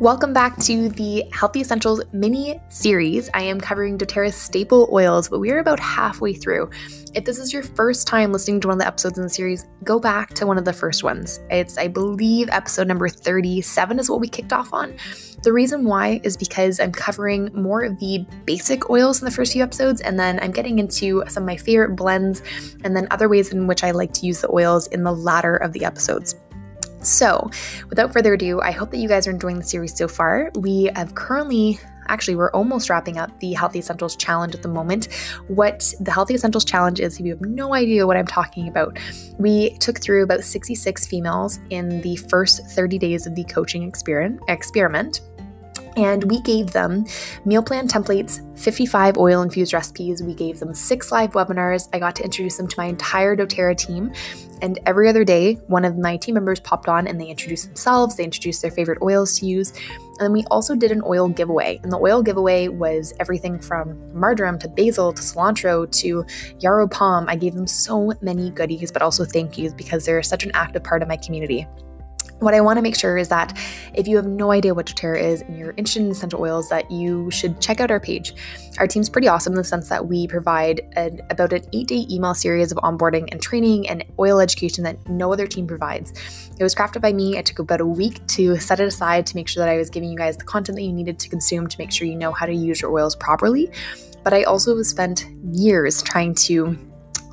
Welcome back to the Healthy Essentials mini series. I am covering doTERRA's staple oils, but we are about halfway through. If this is your first time listening to one of the episodes in the series, go back to one of the first ones. It's, I believe, episode number 37 is what we kicked off on. The reason why is because I'm covering more of the basic oils in the first few episodes, and then I'm getting into some of my favorite blends and then other ways in which I like to use the oils in the latter of the episodes. So, without further ado, I hope that you guys are enjoying the series so far. We have currently actually we're almost wrapping up the healthy essentials challenge at the moment what the healthy essentials challenge is if you have no idea what i'm talking about we took through about 66 females in the first 30 days of the coaching experiment and we gave them meal plan templates, 55 oil infused recipes. We gave them six live webinars. I got to introduce them to my entire doTERRA team. And every other day, one of my team members popped on and they introduced themselves, they introduced their favorite oils to use. And then we also did an oil giveaway. And the oil giveaway was everything from marjoram to basil to cilantro to yarrow pom. I gave them so many goodies, but also thank yous because they're such an active part of my community. What I want to make sure is that if you have no idea what doTERRA is and you're interested in essential oils, that you should check out our page. Our team's pretty awesome in the sense that we provide an, about an eight day email series of onboarding and training and oil education that no other team provides. It was crafted by me. It took about a week to set it aside to make sure that I was giving you guys the content that you needed to consume to make sure you know how to use your oils properly. But I also spent years trying to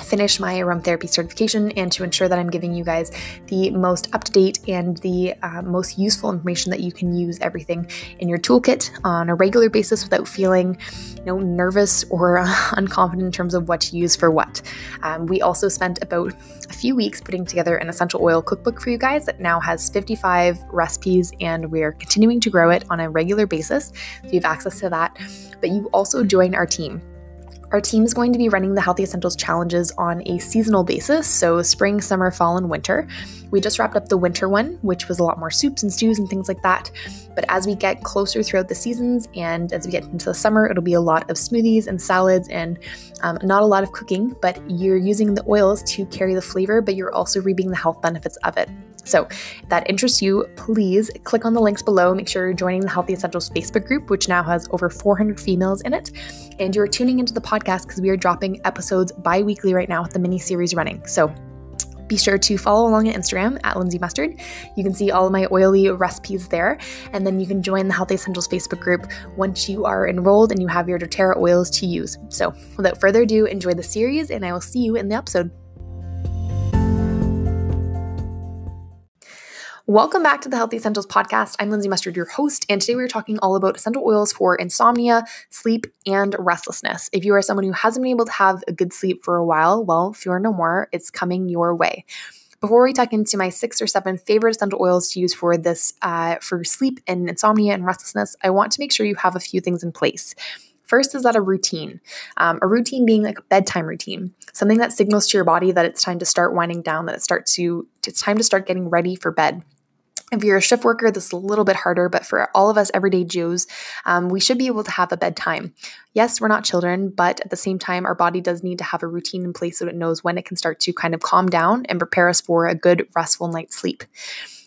finish my aromatherapy certification and to ensure that I'm giving you guys the most up to date and the uh, most useful information that you can use everything in your toolkit on a regular basis without feeling you know nervous or uh, unconfident in terms of what to use for what. Um, we also spent about a few weeks putting together an essential oil cookbook for you guys that now has 55 recipes and we're continuing to grow it on a regular basis. So you have access to that. But you also join our team. Our team is going to be running the Healthy Essentials challenges on a seasonal basis, so spring, summer, fall, and winter. We just wrapped up the winter one, which was a lot more soups and stews and things like that. But as we get closer throughout the seasons and as we get into the summer, it'll be a lot of smoothies and salads and um, not a lot of cooking, but you're using the oils to carry the flavor, but you're also reaping the health benefits of it. So, if that interests you, please click on the links below. Make sure you're joining the Healthy Essentials Facebook group, which now has over 400 females in it. And you're tuning into the podcast because we are dropping episodes bi weekly right now with the mini series running. So, be sure to follow along on Instagram at Lindsay Mustard. You can see all of my oily recipes there, and then you can join the Healthy Essentials Facebook group once you are enrolled and you have your doTERRA oils to use. So, without further ado, enjoy the series, and I will see you in the episode. Welcome back to the Healthy Essentials podcast. I'm Lindsay Mustard, your host, and today we're talking all about essential oils for insomnia, sleep, and restlessness. If you are someone who hasn't been able to have a good sleep for a while, well, fear no more, it's coming your way. Before we tuck into my six or seven favorite essential oils to use for this, uh, for sleep and insomnia and restlessness, I want to make sure you have a few things in place. First is that a routine, um, a routine being like a bedtime routine, something that signals to your body that it's time to start winding down, that it starts to it's time to start getting ready for bed. If you're a shift worker, this is a little bit harder, but for all of us everyday Jews, um, we should be able to have a bedtime. Yes, we're not children, but at the same time, our body does need to have a routine in place so it knows when it can start to kind of calm down and prepare us for a good, restful night's sleep.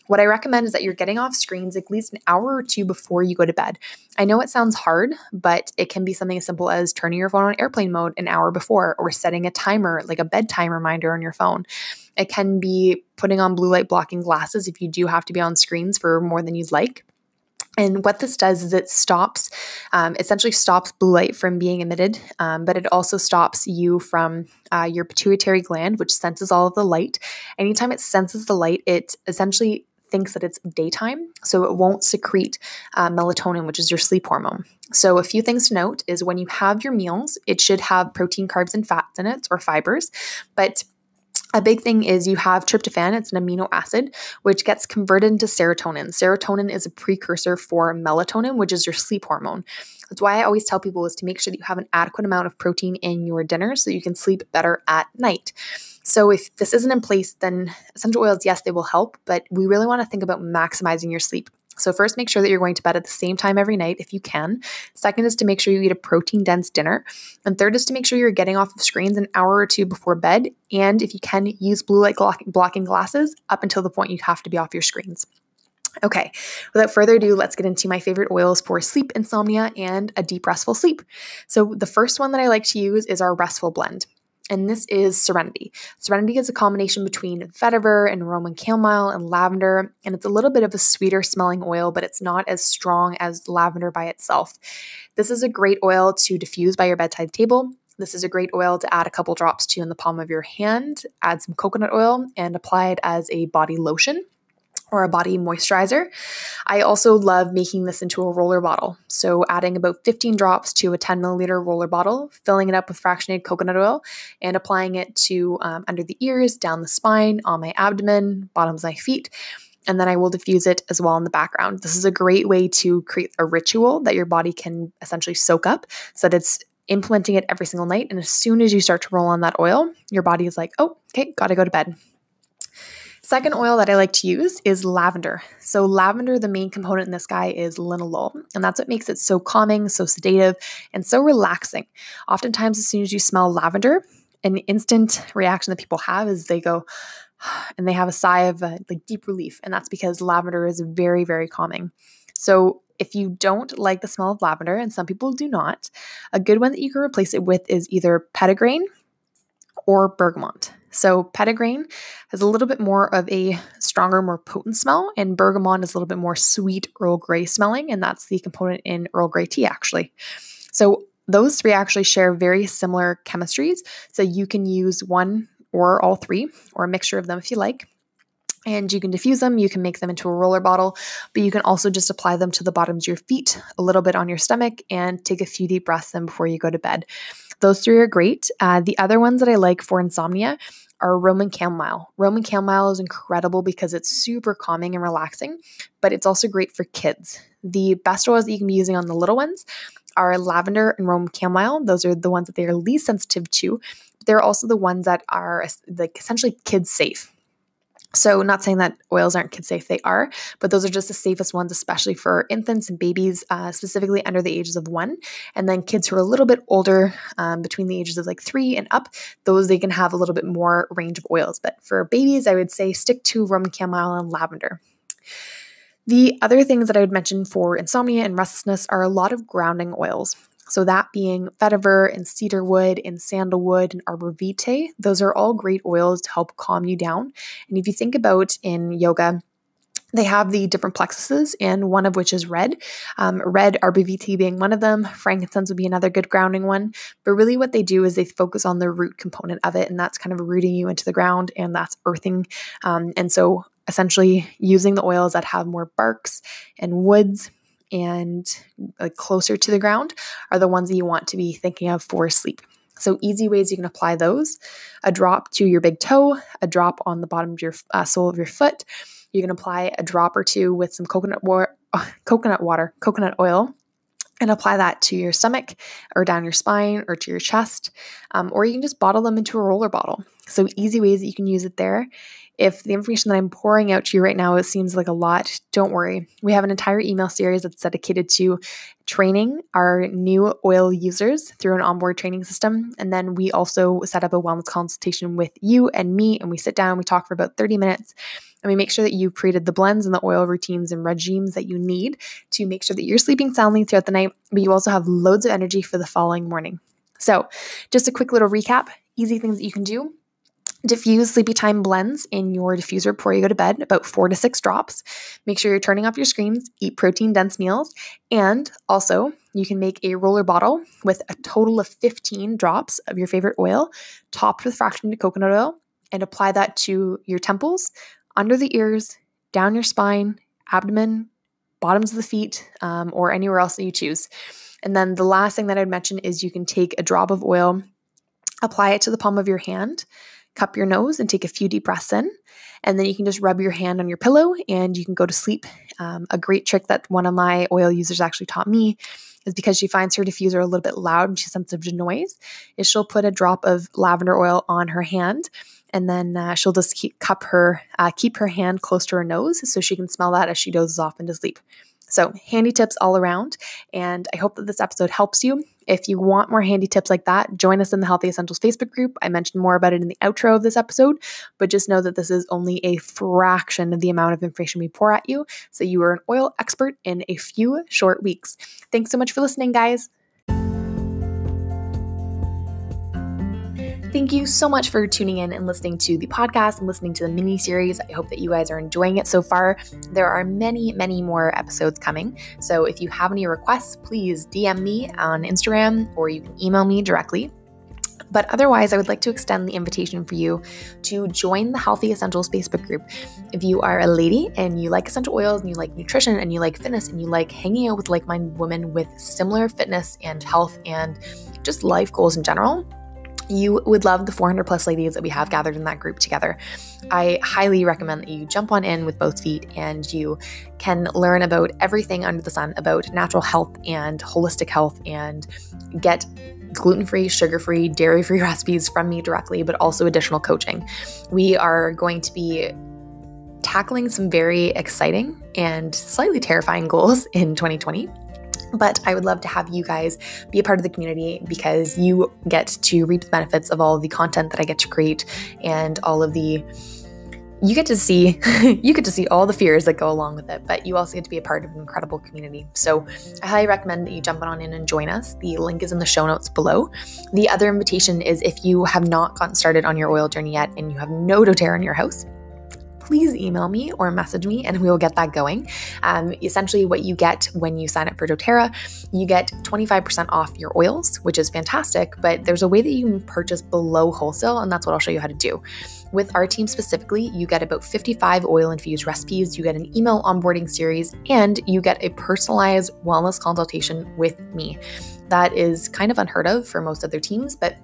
What I recommend is that you're getting off screens at least an hour or two before you go to bed. I know it sounds hard, but it can be something as simple as turning your phone on airplane mode an hour before or setting a timer, like a bedtime reminder on your phone. It can be putting on blue light blocking glasses if you do have to be on screens for more than you'd like. And what this does is it stops, um, essentially stops blue light from being emitted, um, but it also stops you from uh, your pituitary gland, which senses all of the light. Anytime it senses the light, it essentially thinks that it's daytime, so it won't secrete uh, melatonin, which is your sleep hormone. So, a few things to note is when you have your meals, it should have protein, carbs, and fats in it or fibers, but a big thing is you have tryptophan, it's an amino acid, which gets converted into serotonin. Serotonin is a precursor for melatonin, which is your sleep hormone. That's why I always tell people is to make sure that you have an adequate amount of protein in your dinner so you can sleep better at night. So if this isn't in place, then essential oils, yes, they will help, but we really want to think about maximizing your sleep. So, first, make sure that you're going to bed at the same time every night if you can. Second is to make sure you eat a protein dense dinner. And third is to make sure you're getting off of screens an hour or two before bed. And if you can, use blue light blocking glasses up until the point you have to be off your screens. Okay, without further ado, let's get into my favorite oils for sleep insomnia and a deep restful sleep. So, the first one that I like to use is our restful blend and this is Serenity. Serenity is a combination between vetiver and Roman chamomile and lavender, and it's a little bit of a sweeter smelling oil, but it's not as strong as lavender by itself. This is a great oil to diffuse by your bedside table. This is a great oil to add a couple drops to in the palm of your hand, add some coconut oil, and apply it as a body lotion or a body moisturizer. I also love making this into a roller bottle. So, adding about 15 drops to a 10 milliliter roller bottle, filling it up with fractionated coconut oil, and applying it to um, under the ears, down the spine, on my abdomen, bottoms of my feet. And then I will diffuse it as well in the background. This is a great way to create a ritual that your body can essentially soak up so that it's implementing it every single night. And as soon as you start to roll on that oil, your body is like, oh, okay, gotta go to bed. Second oil that I like to use is lavender. So, lavender, the main component in this guy is linalool, and that's what makes it so calming, so sedative, and so relaxing. Oftentimes, as soon as you smell lavender, an instant reaction that people have is they go, and they have a sigh of uh, like deep relief, and that's because lavender is very, very calming. So, if you don't like the smell of lavender, and some people do not, a good one that you can replace it with is either petitgrain or bergamot. So petitgrain has a little bit more of a stronger, more potent smell, and bergamot is a little bit more sweet Earl Grey smelling, and that's the component in Earl Grey tea actually. So those three actually share very similar chemistries. So you can use one or all three, or a mixture of them if you like. And you can diffuse them, you can make them into a roller bottle, but you can also just apply them to the bottoms of your feet, a little bit on your stomach, and take a few deep breaths in before you go to bed. Those three are great. Uh, the other ones that I like for insomnia are Roman chamomile. Roman chamomile is incredible because it's super calming and relaxing, but it's also great for kids. The best oils that you can be using on the little ones are lavender and Roman chamomile. Those are the ones that they are least sensitive to. They're also the ones that are like essentially kids safe. So, not saying that oils aren't kid safe, they are, but those are just the safest ones, especially for infants and babies, uh, specifically under the ages of one. And then kids who are a little bit older, um, between the ages of like three and up, those they can have a little bit more range of oils. But for babies, I would say stick to Roman chamomile and lavender. The other things that I would mention for insomnia and restlessness are a lot of grounding oils. So, that being vetiver and cedarwood and sandalwood and arbor vitae, those are all great oils to help calm you down. And if you think about in yoga, they have the different plexuses, and one of which is red. Um, red vitae being one of them. Frankincense would be another good grounding one. But really, what they do is they focus on the root component of it, and that's kind of rooting you into the ground, and that's earthing. Um, and so, essentially, using the oils that have more barks and woods and like closer to the ground are the ones that you want to be thinking of for sleep. So, easy ways you can apply those a drop to your big toe, a drop on the bottom of your uh, sole of your foot. You can apply a drop or two with some coconut, wa- coconut water, coconut oil, and apply that to your stomach or down your spine or to your chest. Um, or you can just bottle them into a roller bottle. So, easy ways that you can use it there. If the information that I'm pouring out to you right now it seems like a lot, don't worry. We have an entire email series that's dedicated to training our new oil users through an onboard training system. And then we also set up a wellness consultation with you and me, and we sit down, we talk for about 30 minutes, and we make sure that you've created the blends and the oil routines and regimes that you need to make sure that you're sleeping soundly throughout the night, but you also have loads of energy for the following morning. So, just a quick little recap easy things that you can do Diffuse sleepy time blends in your diffuser before you go to bed, about four to six drops. Make sure you're turning off your screens, eat protein dense meals, and also you can make a roller bottle with a total of 15 drops of your favorite oil, topped with fractionated coconut oil, and apply that to your temples, under the ears, down your spine, abdomen, bottoms of the feet, um, or anywhere else that you choose. And then the last thing that I'd mention is you can take a drop of oil, apply it to the palm of your hand cup your nose and take a few deep breaths in. And then you can just rub your hand on your pillow and you can go to sleep. Um, a great trick that one of my oil users actually taught me is because she finds her diffuser a little bit loud and she's sensitive to noise, is she'll put a drop of lavender oil on her hand and then uh, she'll just keep cup her uh, keep her hand close to her nose so she can smell that as she dozes off into sleep. So, handy tips all around. And I hope that this episode helps you. If you want more handy tips like that, join us in the Healthy Essentials Facebook group. I mentioned more about it in the outro of this episode, but just know that this is only a fraction of the amount of information we pour at you. So you are an oil expert in a few short weeks. Thanks so much for listening, guys. Thank you so much for tuning in and listening to the podcast and listening to the mini series. I hope that you guys are enjoying it so far. There are many, many more episodes coming. So if you have any requests, please DM me on Instagram or you can email me directly. But otherwise, I would like to extend the invitation for you to join the Healthy Essentials Facebook group. If you are a lady and you like essential oils and you like nutrition and you like fitness and you like hanging out with like minded women with similar fitness and health and just life goals in general, you would love the 400 plus ladies that we have gathered in that group together. I highly recommend that you jump on in with both feet and you can learn about everything under the sun about natural health and holistic health and get gluten free, sugar free, dairy free recipes from me directly, but also additional coaching. We are going to be tackling some very exciting and slightly terrifying goals in 2020. But I would love to have you guys be a part of the community because you get to reap the benefits of all of the content that I get to create and all of the you get to see you get to see all the fears that go along with it but you also get to be a part of an incredible community. So i highly recommend that you jump on in and join us. The link is in the show notes below. The other invitation is if you have not gotten started on your oil journey yet and you have no doterra in your house please email me or message me and we will get that going. Um, essentially, what you get when you sign up for doTERRA, you get 25% off your oils, which is fantastic, but there's a way that you can purchase below wholesale, and that's what I'll show you how to do. With our team specifically, you get about 55 oil infused recipes, you get an email onboarding series, and you get a personalized wellness consultation with me. That is kind of unheard of for most other teams, but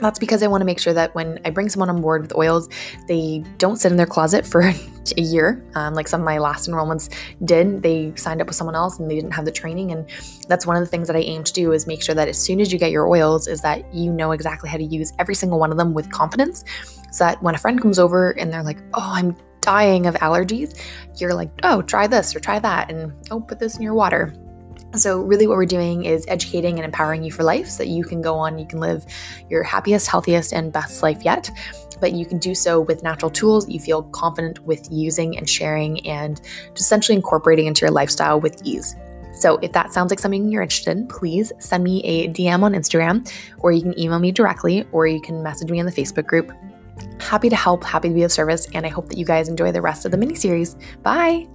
that's because I want to make sure that when I bring someone on board with oils, they don't sit in their closet for a year, um, like some of my last enrollments did. They signed up with someone else and they didn't have the training. And that's one of the things that I aim to do is make sure that as soon as you get your oils, is that you know exactly how to use every single one of them with confidence, so that when a friend comes over and they're like, "Oh, I'm dying of allergies," you're like, "Oh, try this or try that," and oh, put this in your water so, really, what we're doing is educating and empowering you for life so that you can go on, you can live your happiest, healthiest, and best life yet. But you can do so with natural tools you feel confident with using and sharing and just essentially incorporating into your lifestyle with ease. So, if that sounds like something you're interested in, please send me a DM on Instagram, or you can email me directly, or you can message me in the Facebook group. Happy to help, happy to be of service, and I hope that you guys enjoy the rest of the mini series. Bye.